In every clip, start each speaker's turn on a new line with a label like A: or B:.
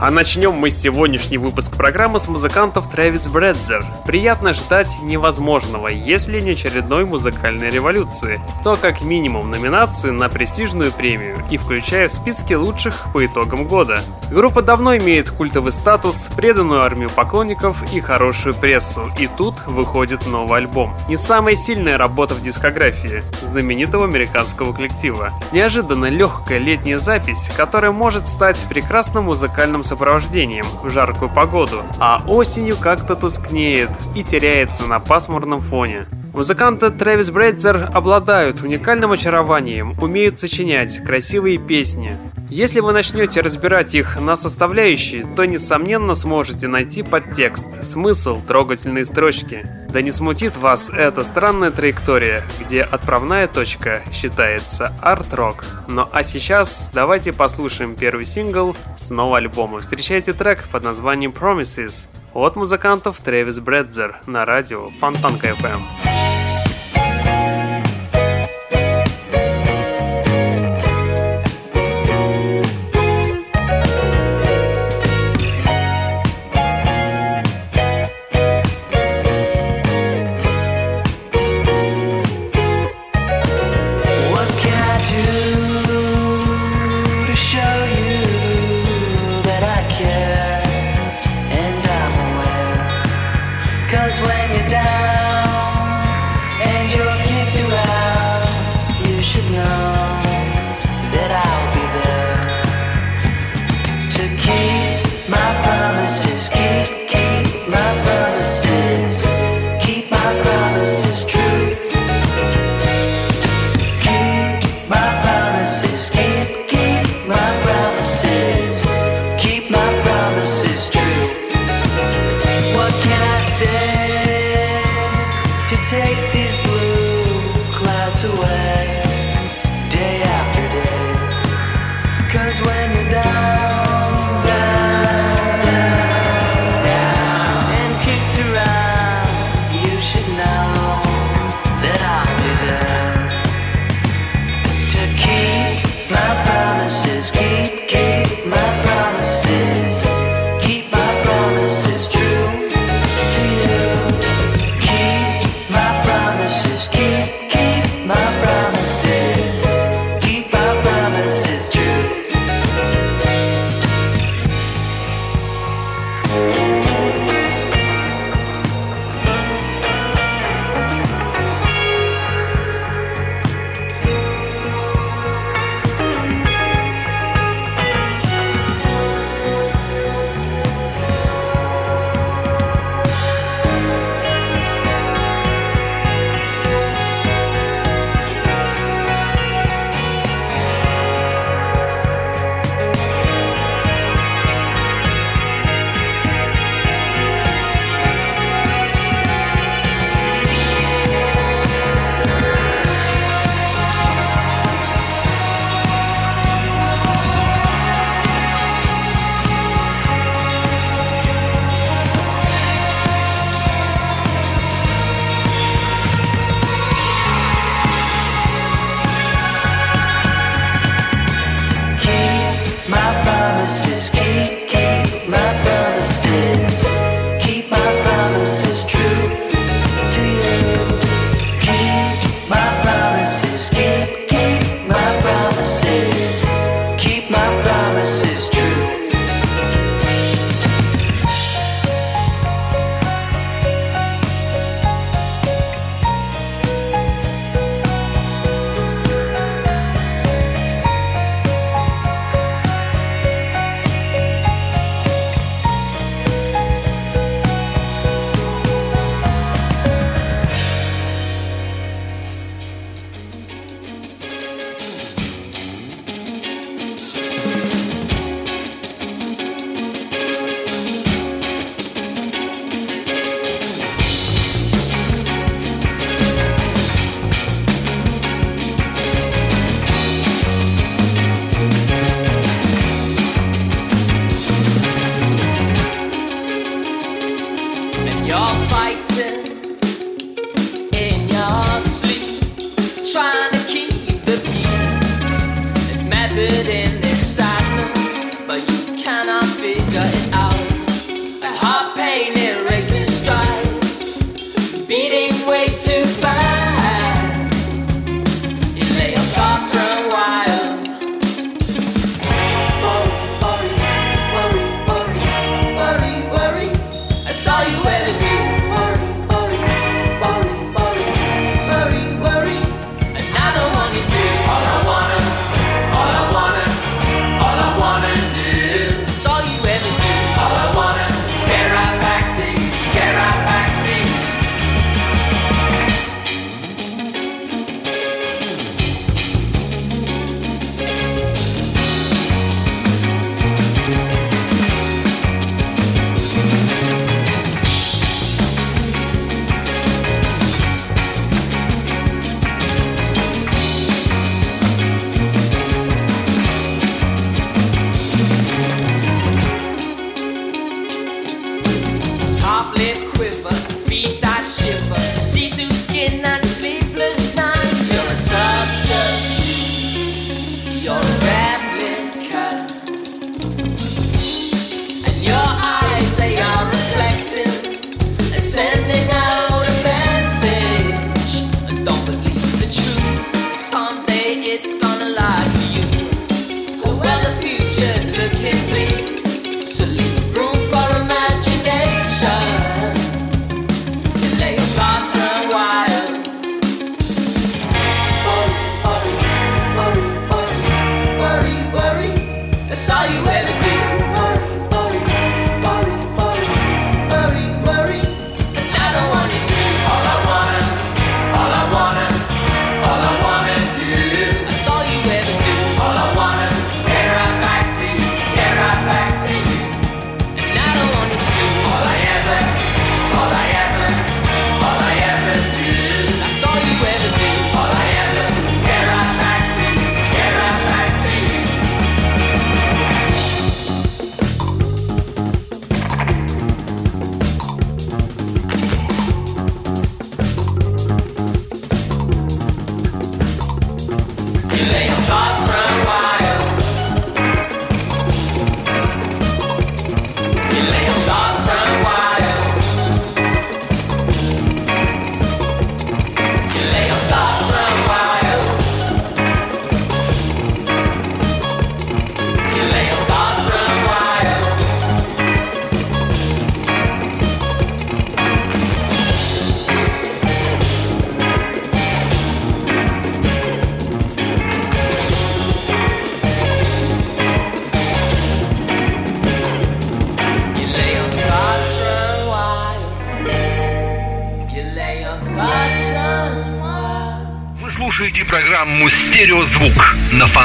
A: А начнем мы сегодняшний выпуск программы с музыкантов Трэвис Брэдзер. Приятно ждать невозможного, если не очередной музыкальной революции, то как минимум номинации на престижную премию и включая в списке лучших по итогам года. Группа давно имеет культовый статус, преданную армию поклонников и хорошую прессу, и тут выходит новый альбом. Не самая сильная работа в дискографии знаменитого американского коллектива. Неожиданно легкая летняя запись, которая может стать прекрасным музыкальным сопровождением в жаркую погоду, а осенью как-то тускнеет и теряется на пасмурном фоне. Музыканты Трэвис Брэдзер обладают уникальным очарованием, умеют сочинять красивые песни. Если вы начнете разбирать их на составляющие, то несомненно сможете найти подтекст, смысл, трогательные строчки. Да не смутит вас эта странная траектория, где отправная точка считается арт-рок. Ну а сейчас давайте послушаем первый сингл с нового альбома. Встречайте трек под названием Promises от музыкантов Трэвис Брэдзер на радио Фонтанка FM.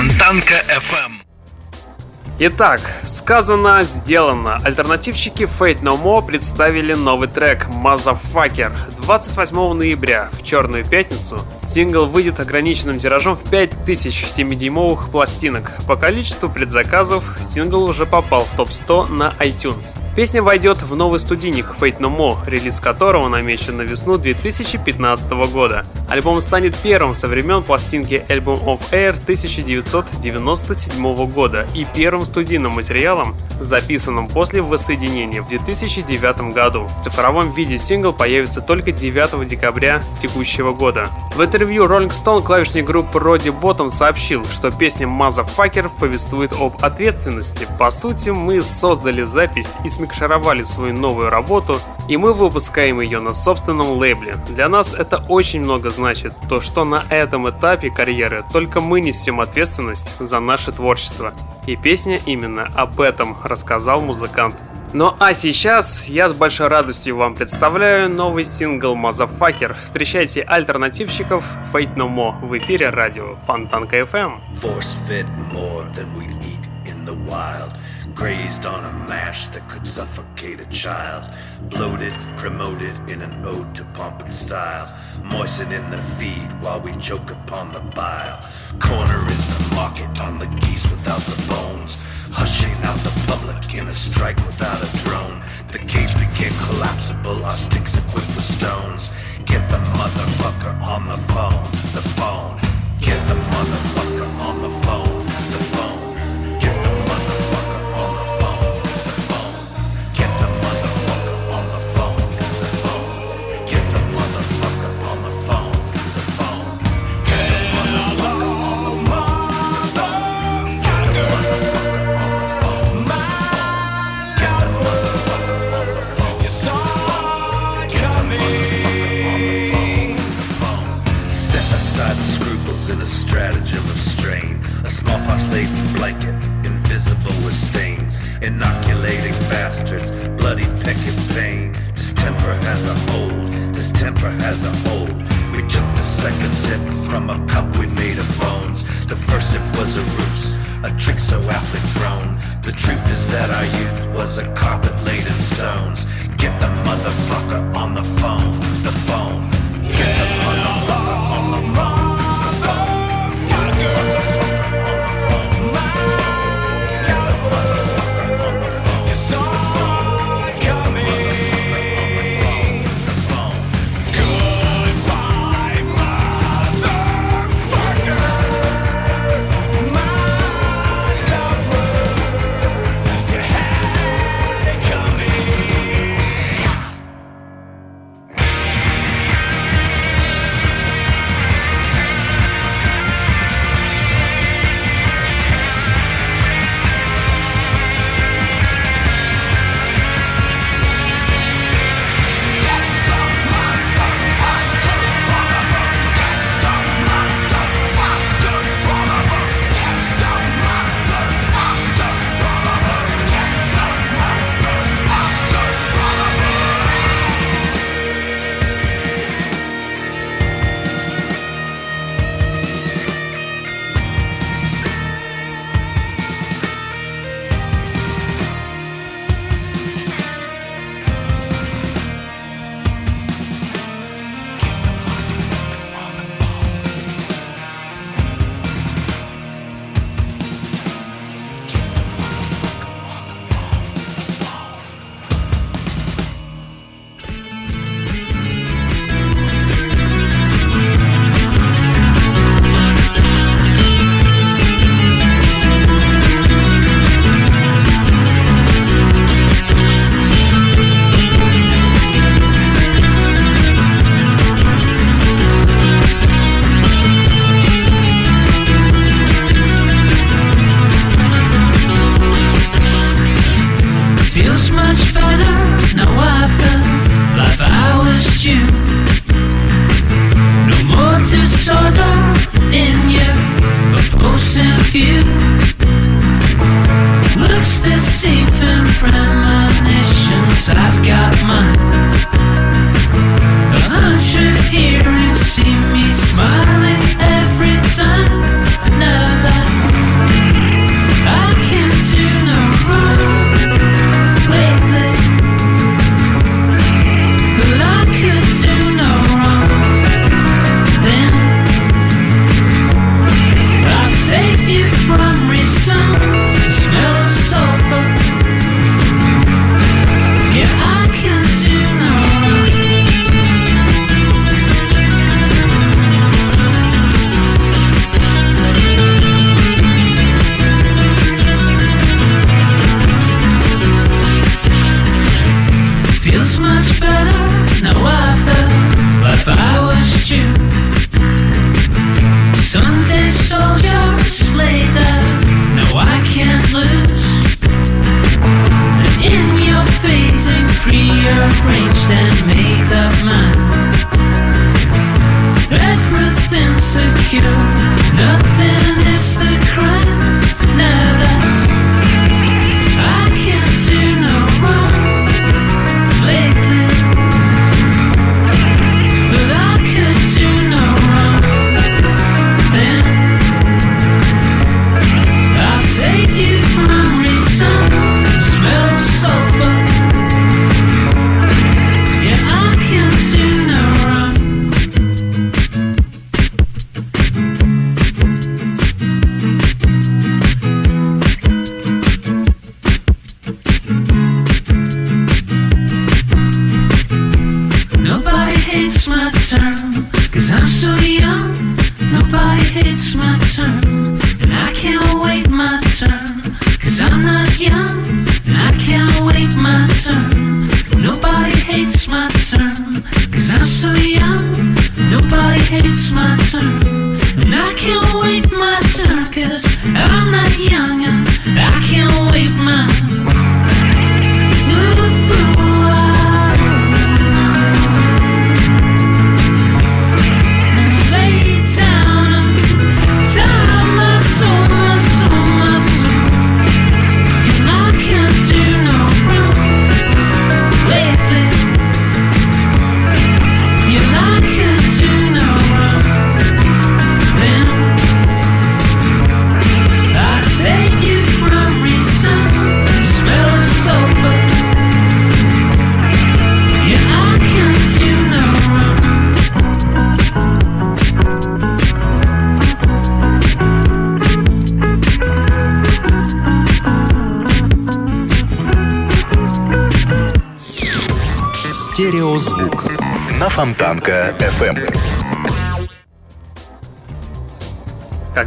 B: Фонтанка FM.
A: Итак, сказано, сделано. Альтернативщики Fate No More представили новый трек Motherfucker 28 ноября, в Черную пятницу. Сингл выйдет ограниченным тиражом в 5000 7-дюймовых пластинок. По количеству предзаказов сингл уже попал в топ-100 на iTunes. Песня войдет в новый студийник Fate No More, релиз которого намечен на весну 2015 года. Альбом станет первым со времен пластинки Album of Air 1997 года и первым студийным материалом, записанным после воссоединения в 2009 году. В цифровом виде сингл появится только 9 декабря текущего года. В интервью Rolling Stone клавишник группы Роди Ботом сообщил, что песня Motherfucker повествует об ответственности. По сути, мы создали запись и смикшировали свою новую работу, и мы выпускаем ее на собственном лейбле. Для нас это очень много значит, то что на этом этапе карьеры только мы несем ответственность за наше творчество. И песня именно об этом рассказал музыкант. Ну а сейчас я с большой радостью вам представляю новый сингл Motherfucker. Встречайте альтернативщиков Fate No More в эфире радио Фонтанка FM.
C: In. Grazed on a mash that could suffocate a child. Bloated, promoted in an ode to pomp and style. Moistening the feed while we choke upon the bile. Corner in the market on the geese without the bones. hushing out the public in a strike without a drone. The cage became collapsible, our sticks equipped with stones. Get the motherfucker on the phone, the phone. Get the motherfucker. stratagem of strain. A smallpox laden blanket, invisible with stains. Inoculating bastards, bloody picket pain. Distemper has a hold, distemper has a hold. We took the second sip from a cup we made of bones. The first sip was a ruse, a trick so aptly thrown. The truth is that our youth was a carpet laid in stones. Get the motherfucker on the phone, the phone. Get the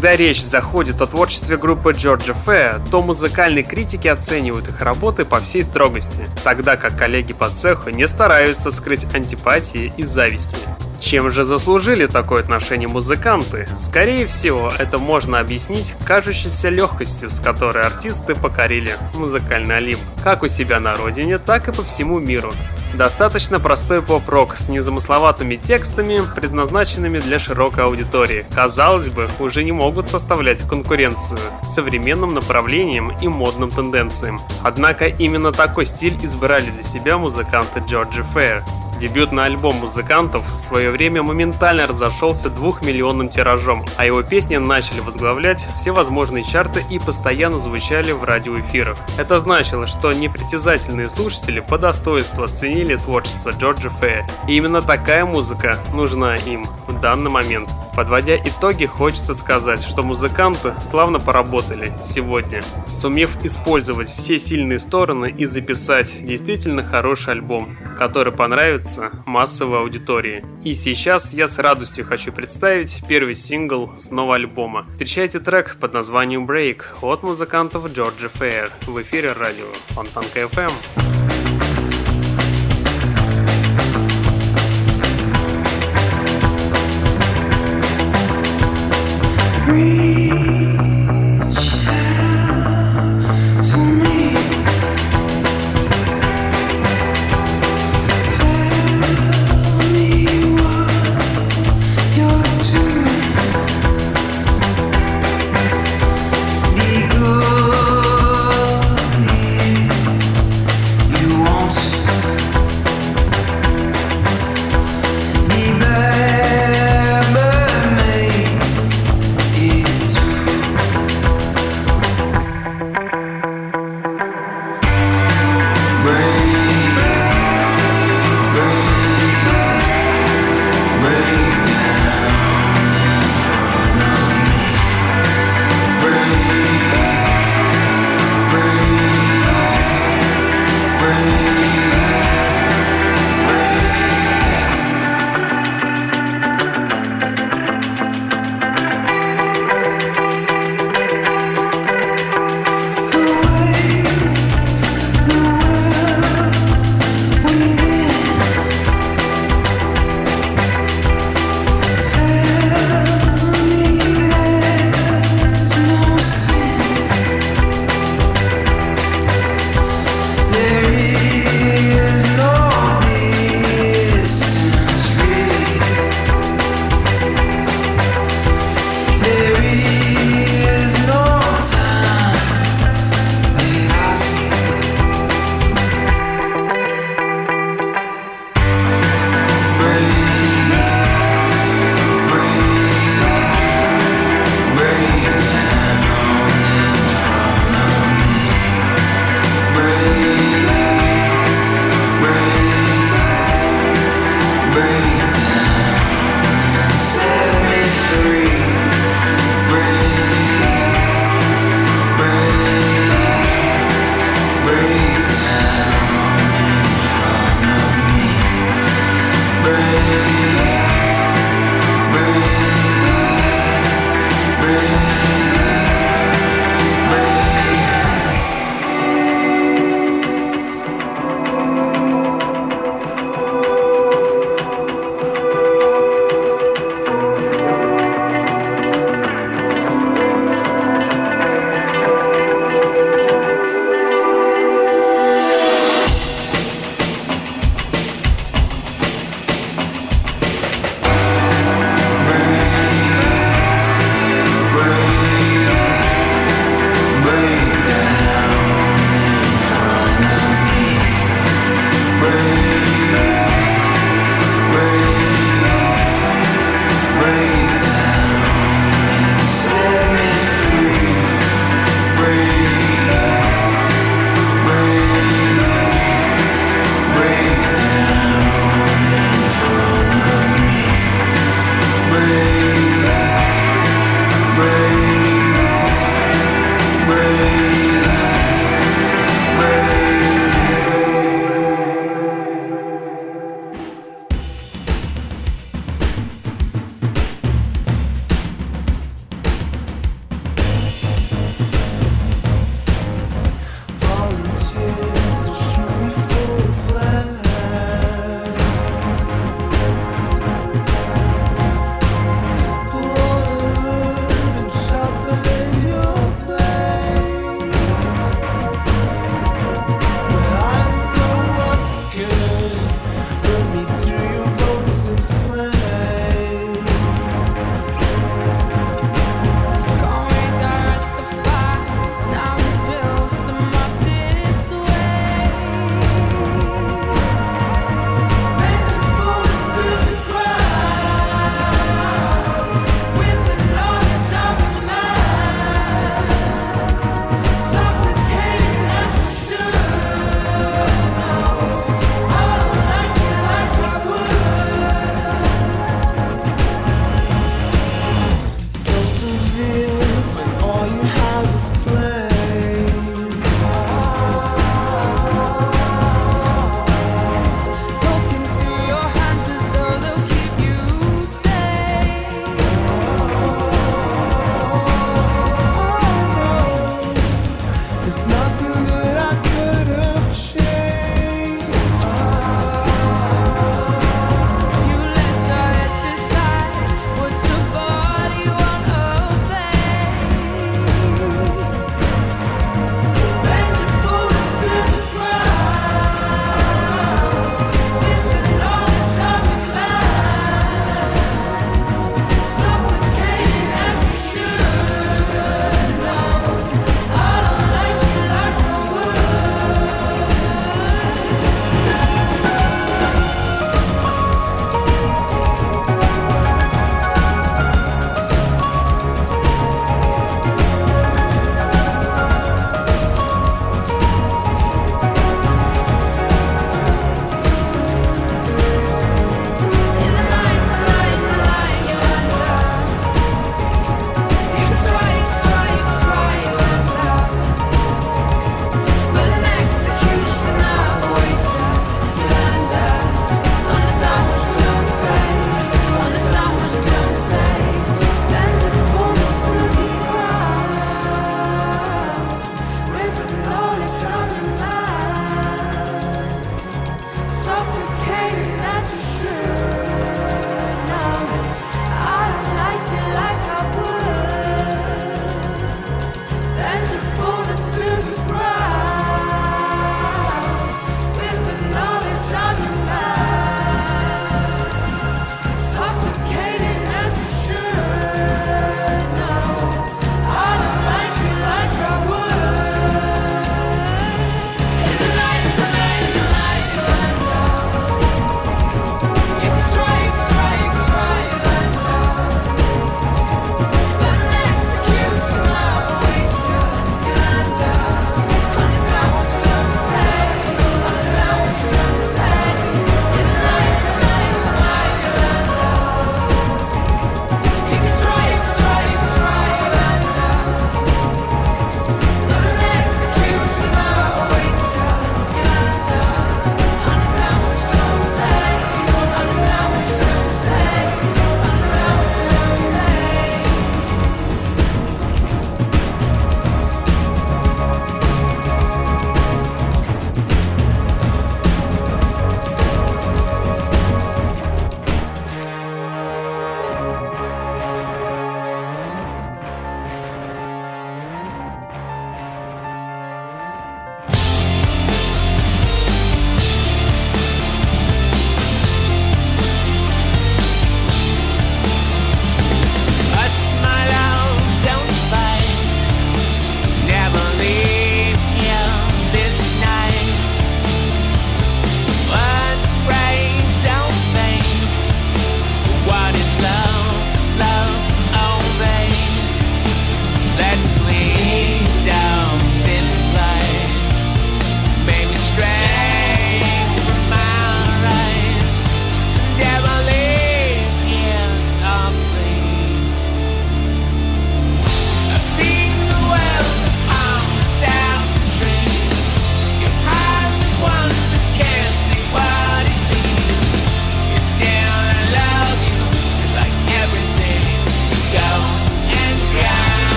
A: Когда речь заходит о творчестве группы Georgia Fair, то музыкальные критики оценивают их работы по всей строгости, тогда как коллеги по цеху не стараются скрыть антипатии и зависти. Чем же заслужили такое отношение музыканты? Скорее всего, это можно объяснить кажущейся легкостью, с которой артисты покорили музыкальный олимп, как у себя на родине, так и по всему миру. Достаточно простой поп-рок с незамысловатыми текстами, предназначенными для широкой аудитории. Казалось бы, уже не могут составлять конкуренцию современным направлениям и модным тенденциям. Однако именно такой стиль избрали для себя музыканты Georgia Fair. Дебютный альбом музыкантов в свое время моментально разошелся двухмиллионным тиражом, а его песни начали возглавлять все возможные чарты и постоянно звучали в радиоэфирах. Это значило, что непритязательные слушатели по достоинству оценили творчество Джорджа Фея, и именно такая музыка нужна им в данный момент. Подводя итоги, хочется сказать, что музыканты славно поработали сегодня, сумев использовать все сильные стороны и записать действительно хороший альбом, который понравится массовой аудитории. И сейчас я с радостью хочу представить первый сингл с нового альбома. Встречайте трек под названием Break от музыкантов Georgia Fair в эфире радио Фонтанка FM.
D: Be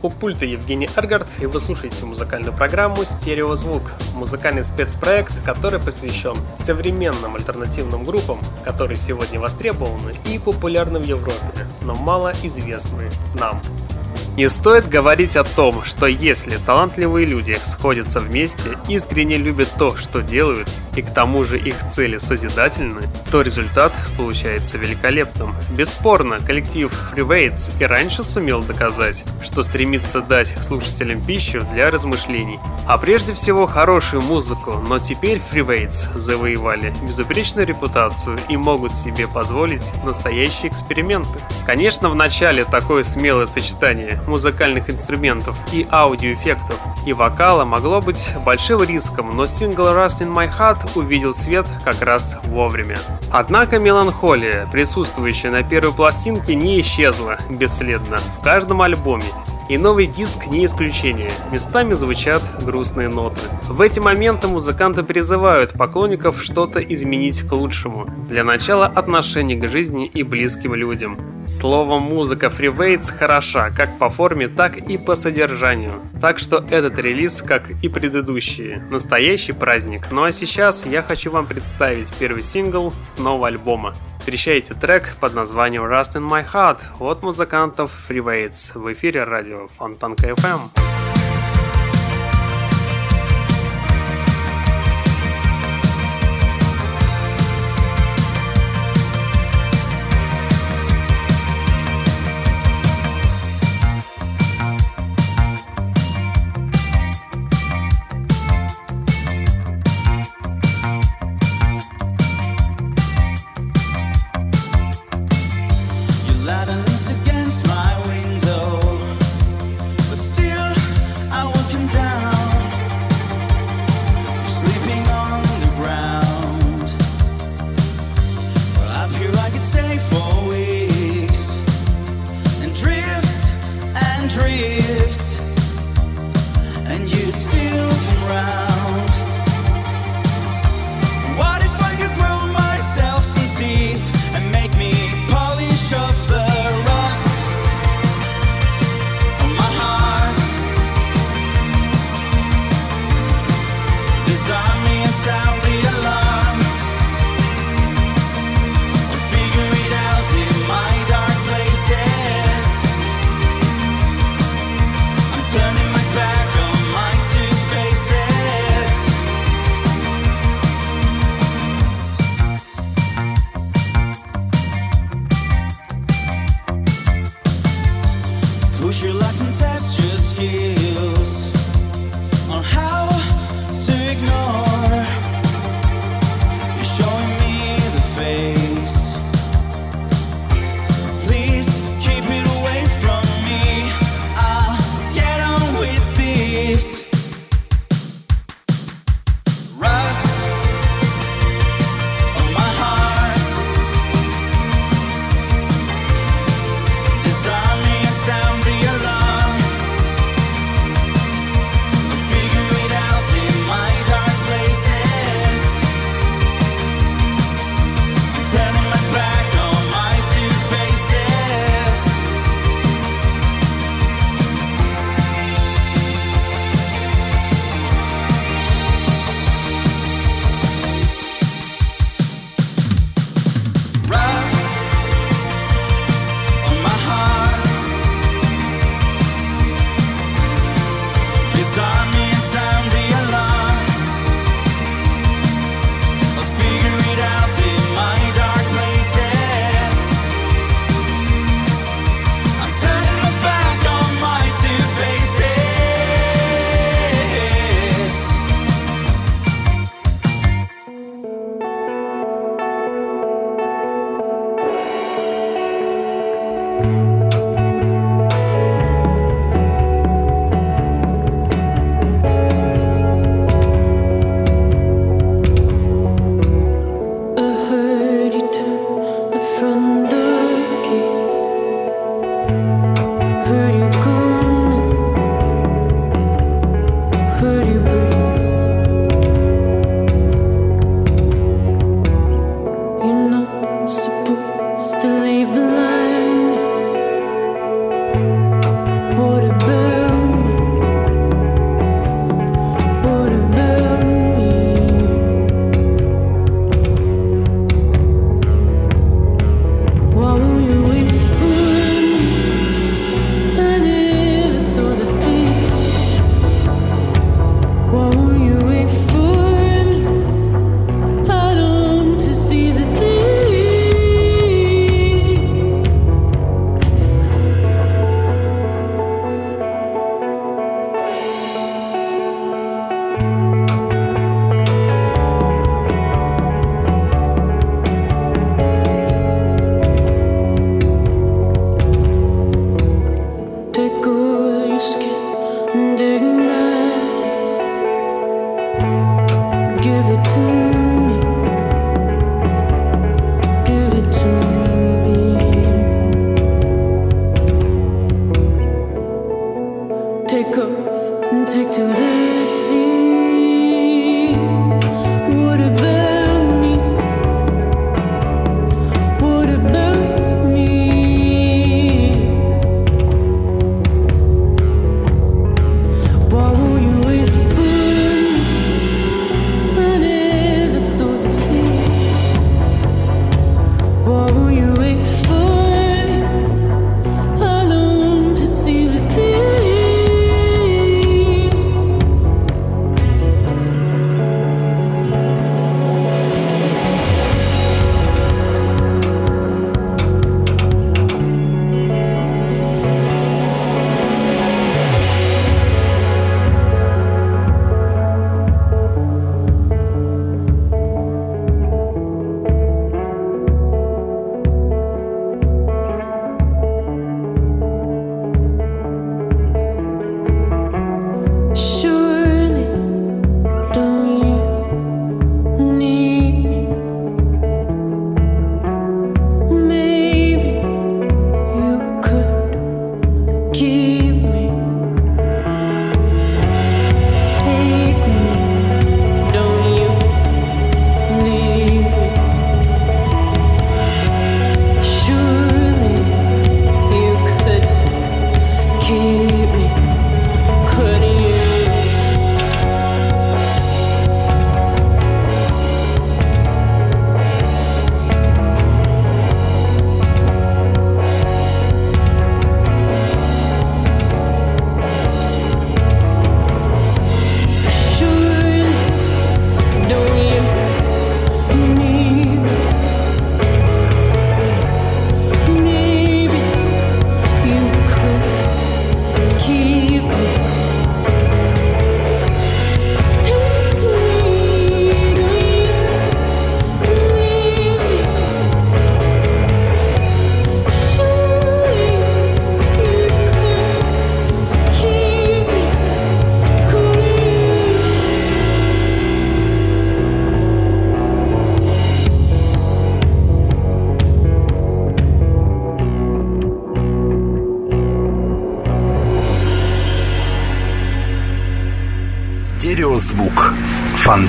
A: У пульта Евгений Эргард, и вы слушаете музыкальную программу «Стереозвук» – музыкальный спецпроект, который посвящен современным альтернативным группам, которые сегодня востребованы и популярны в Европе, но мало известны нам. Не стоит говорить о том, что если талантливые люди сходятся вместе, искренне любят то, что делают, и к тому же их цели созидательны, то результат получается великолепным. Бесспорно, коллектив Freeways и раньше сумел доказать, что стремится дать слушателям пищу для размышлений, а прежде всего хорошую музыку, но теперь Freeways завоевали безупречную репутацию и могут себе позволить настоящие эксперименты. Конечно, в начале такое смелое сочетание музыкальных инструментов и аудиоэффектов и вокала могло быть большим риском, но сингл Rust in My Heart увидел свет как раз вовремя. Однако меланхолия, присутствующая на первой пластинке, не исчезла бесследно в каждом альбоме. И новый диск не исключение. Местами звучат грустные ноты. В эти моменты музыканты призывают поклонников что-то изменить к лучшему. Для начала отношение к жизни и близким людям. Словом, музыка Freeways хороша как по форме, так и по содержанию. Так что этот релиз, как и предыдущие, настоящий праздник. Ну а сейчас я хочу вам представить первый сингл с нового альбома. Встречайте трек под названием Rust in My Heart от музыкантов Freeways в эфире радио Фонтанка FM.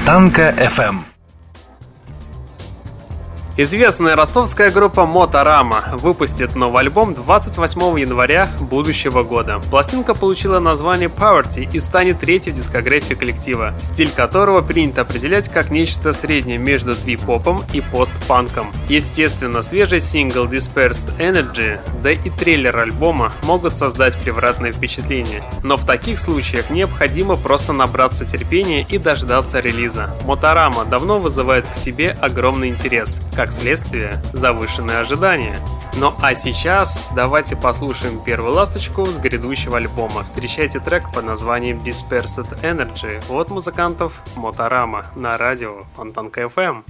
B: Фонтанка FM.
A: Известная ростовская группа Моторама выпустит новый альбом 28 января будущего года. Пластинка получила название Poverty и станет третьей в дискографии коллектива, стиль которого принято определять как нечто среднее между твип-попом и постпанком. Естественно, свежий сингл Dispersed Energy, да и трейлер альбома могут создать превратное впечатление. Но в таких случаях необходимо просто набраться терпения и дождаться релиза. Моторама давно вызывает к себе огромный интерес, как следствие завышенные ожидания. Ну а сейчас давайте послушаем первую ласточку с грядущего альбома. Встречайте трек под названием Dispersed Energy от музыкантов Моторама на радио Фонтанка FM.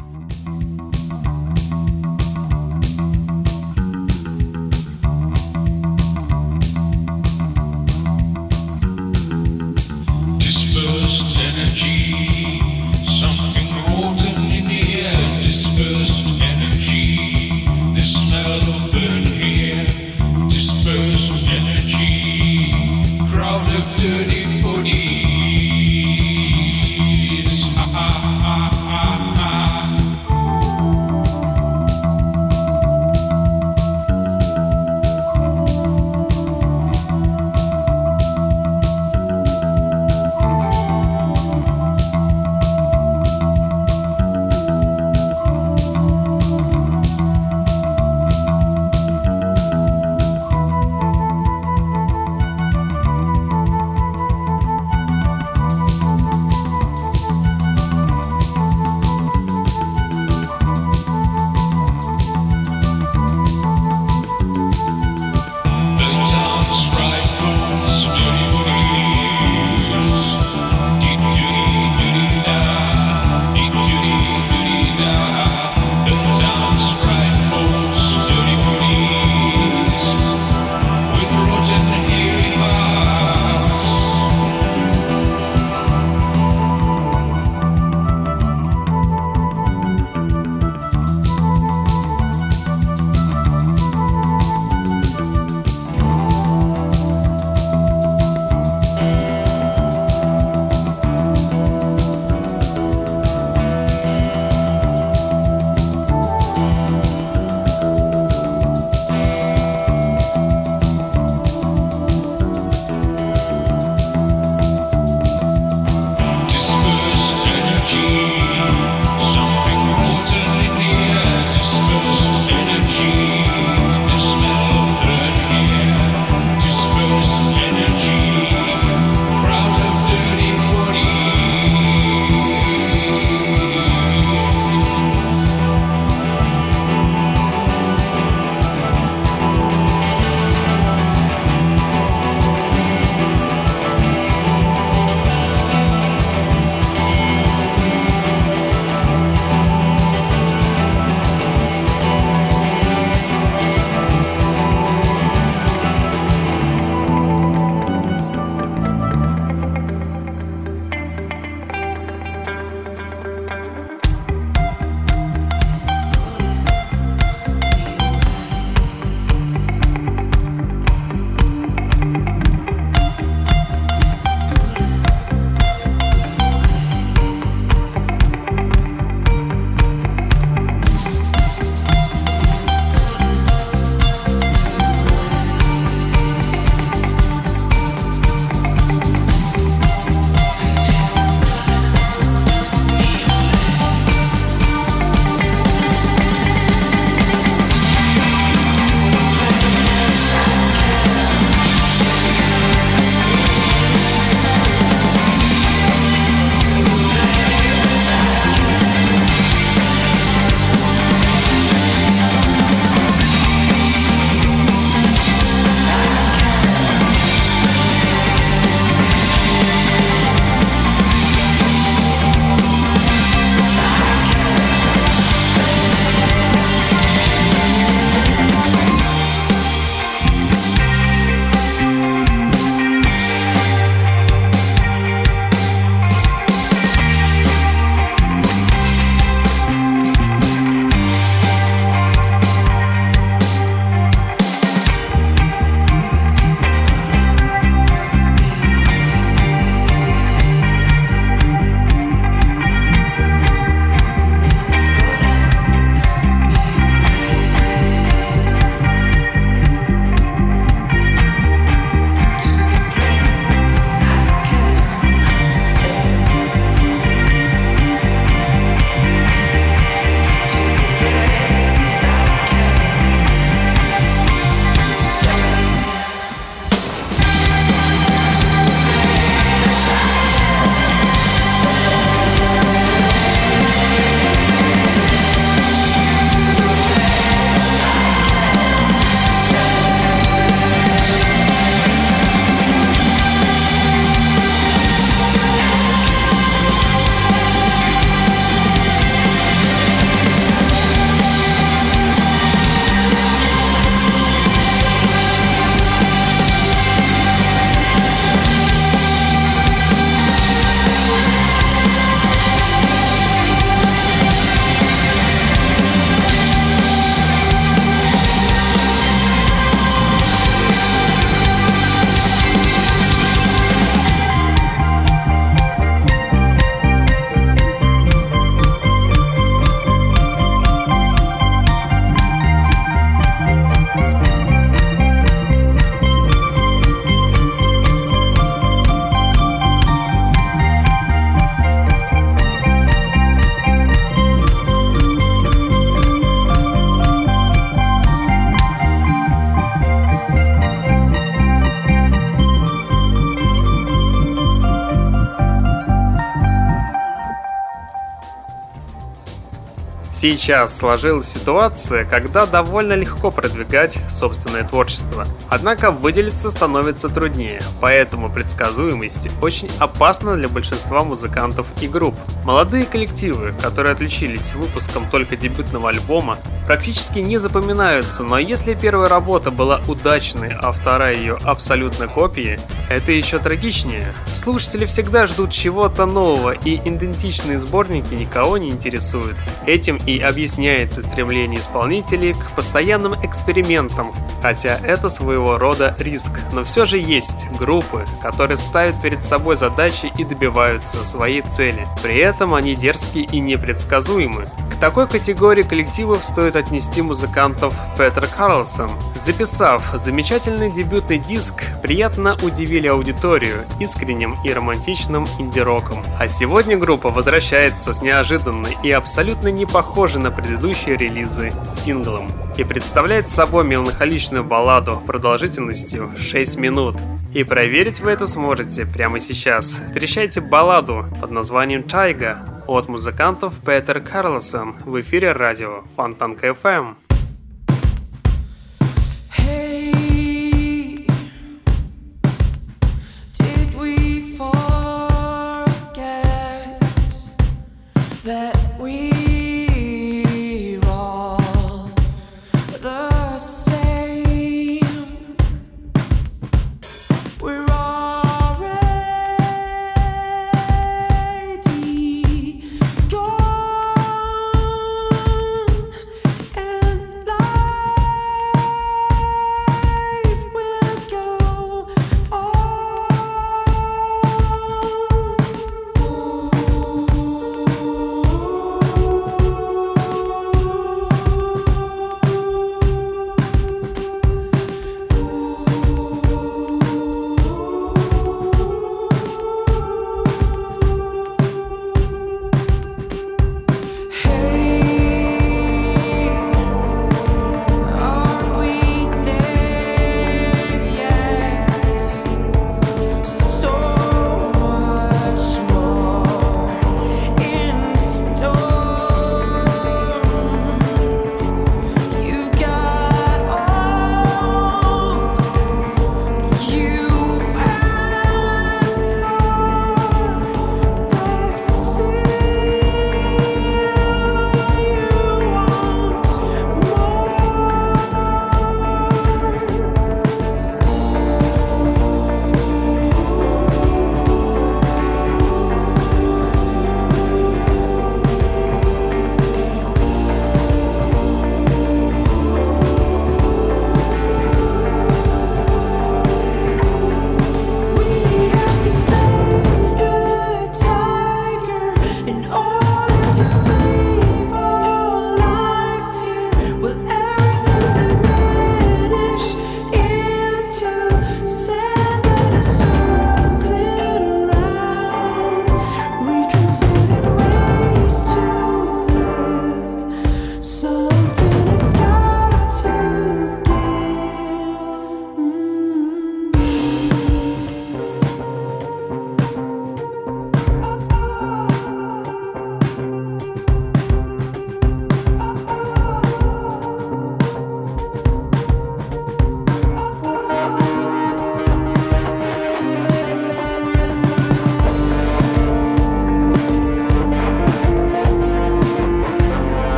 A: Сейчас сложилась ситуация, когда довольно легко продвигать собственное творчество. Однако выделиться становится труднее, поэтому предсказуемость очень опасна для большинства музыкантов и групп. Молодые коллективы, которые отличились выпуском только дебютного альбома, практически не запоминаются, но если первая работа была удачной, а вторая ее абсолютно копией, это еще трагичнее. Слушатели всегда ждут чего-то нового, и идентичные сборники никого не интересуют. Этим и объясняется стремление исполнителей к постоянным экспериментам, хотя это своего рода риск, но все же есть группы, которые ставят перед собой задачи и добиваются своей цели. При этом они дерзкие и непредсказуемы. К такой категории коллективов стоит отнести музыкантов Петер Карлсон. Записав замечательный дебютный диск, приятно удивили аудиторию искренним и романтичным инди-роком. А сегодня группа возвращается с неожиданной и абсолютно не похожей на предыдущие релизы синглом и представляет собой меланхоличную балладу продолжительностью 6 минут. И проверить вы это сможете прямо сейчас. Встречайте балладу под названием «Тайга» от музыкантов Петер Карлсон в эфире радио Фонтанка FM.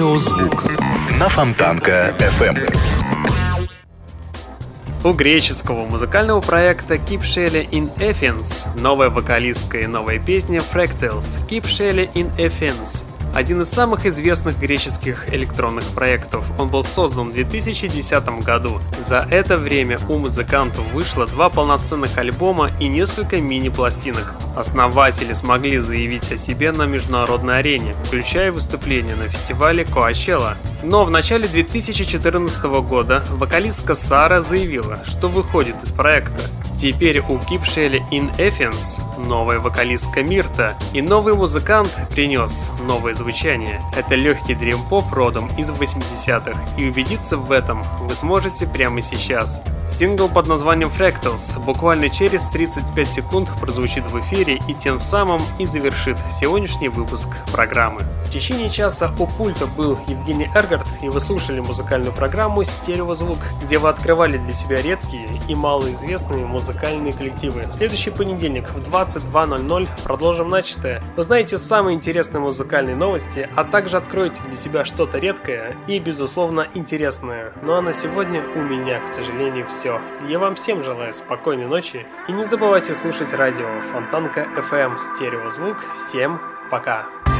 E: Стереозвук на Фонтанка FM.
A: У греческого музыкального проекта Keep Shelley in Athens новая вокалистка и новая песня Fractals Keep Shelley in Athens один из самых известных греческих электронных проектов. Он был создан в 2010 году. За это время у музыкантов вышло два полноценных альбома и несколько мини-пластинок. Основатели смогли заявить о себе на международной арене, включая выступления на фестивале Coachella. Но в начале 2014 года вокалистка Сара заявила, что выходит из проекта. Теперь у Shelley in Athens новая вокалистка Мирта, и новый музыкант принес новое звучание. Это легкий дрим-поп родом из 80-х, и убедиться в этом вы сможете прямо сейчас. Сингл под названием Fractals буквально через 35 секунд прозвучит в эфире и тем самым и завершит сегодняшний выпуск программы. В течение часа у пульта был Евгений Эргард, и вы слушали музыкальную программу «Стереозвук», где вы открывали для себя редкие и малоизвестные музыкальные коллективы. В следующий понедельник в 22.00 продолжим начатое. Узнаете самые интересные музыкальные новости, а также откроете для себя что-то редкое и, безусловно, интересное. Ну а на сегодня у меня, к сожалению, все. Я вам всем желаю спокойной ночи и не забывайте слушать радио Фонтанка FM Стереозвук. Всем пока!
F: Times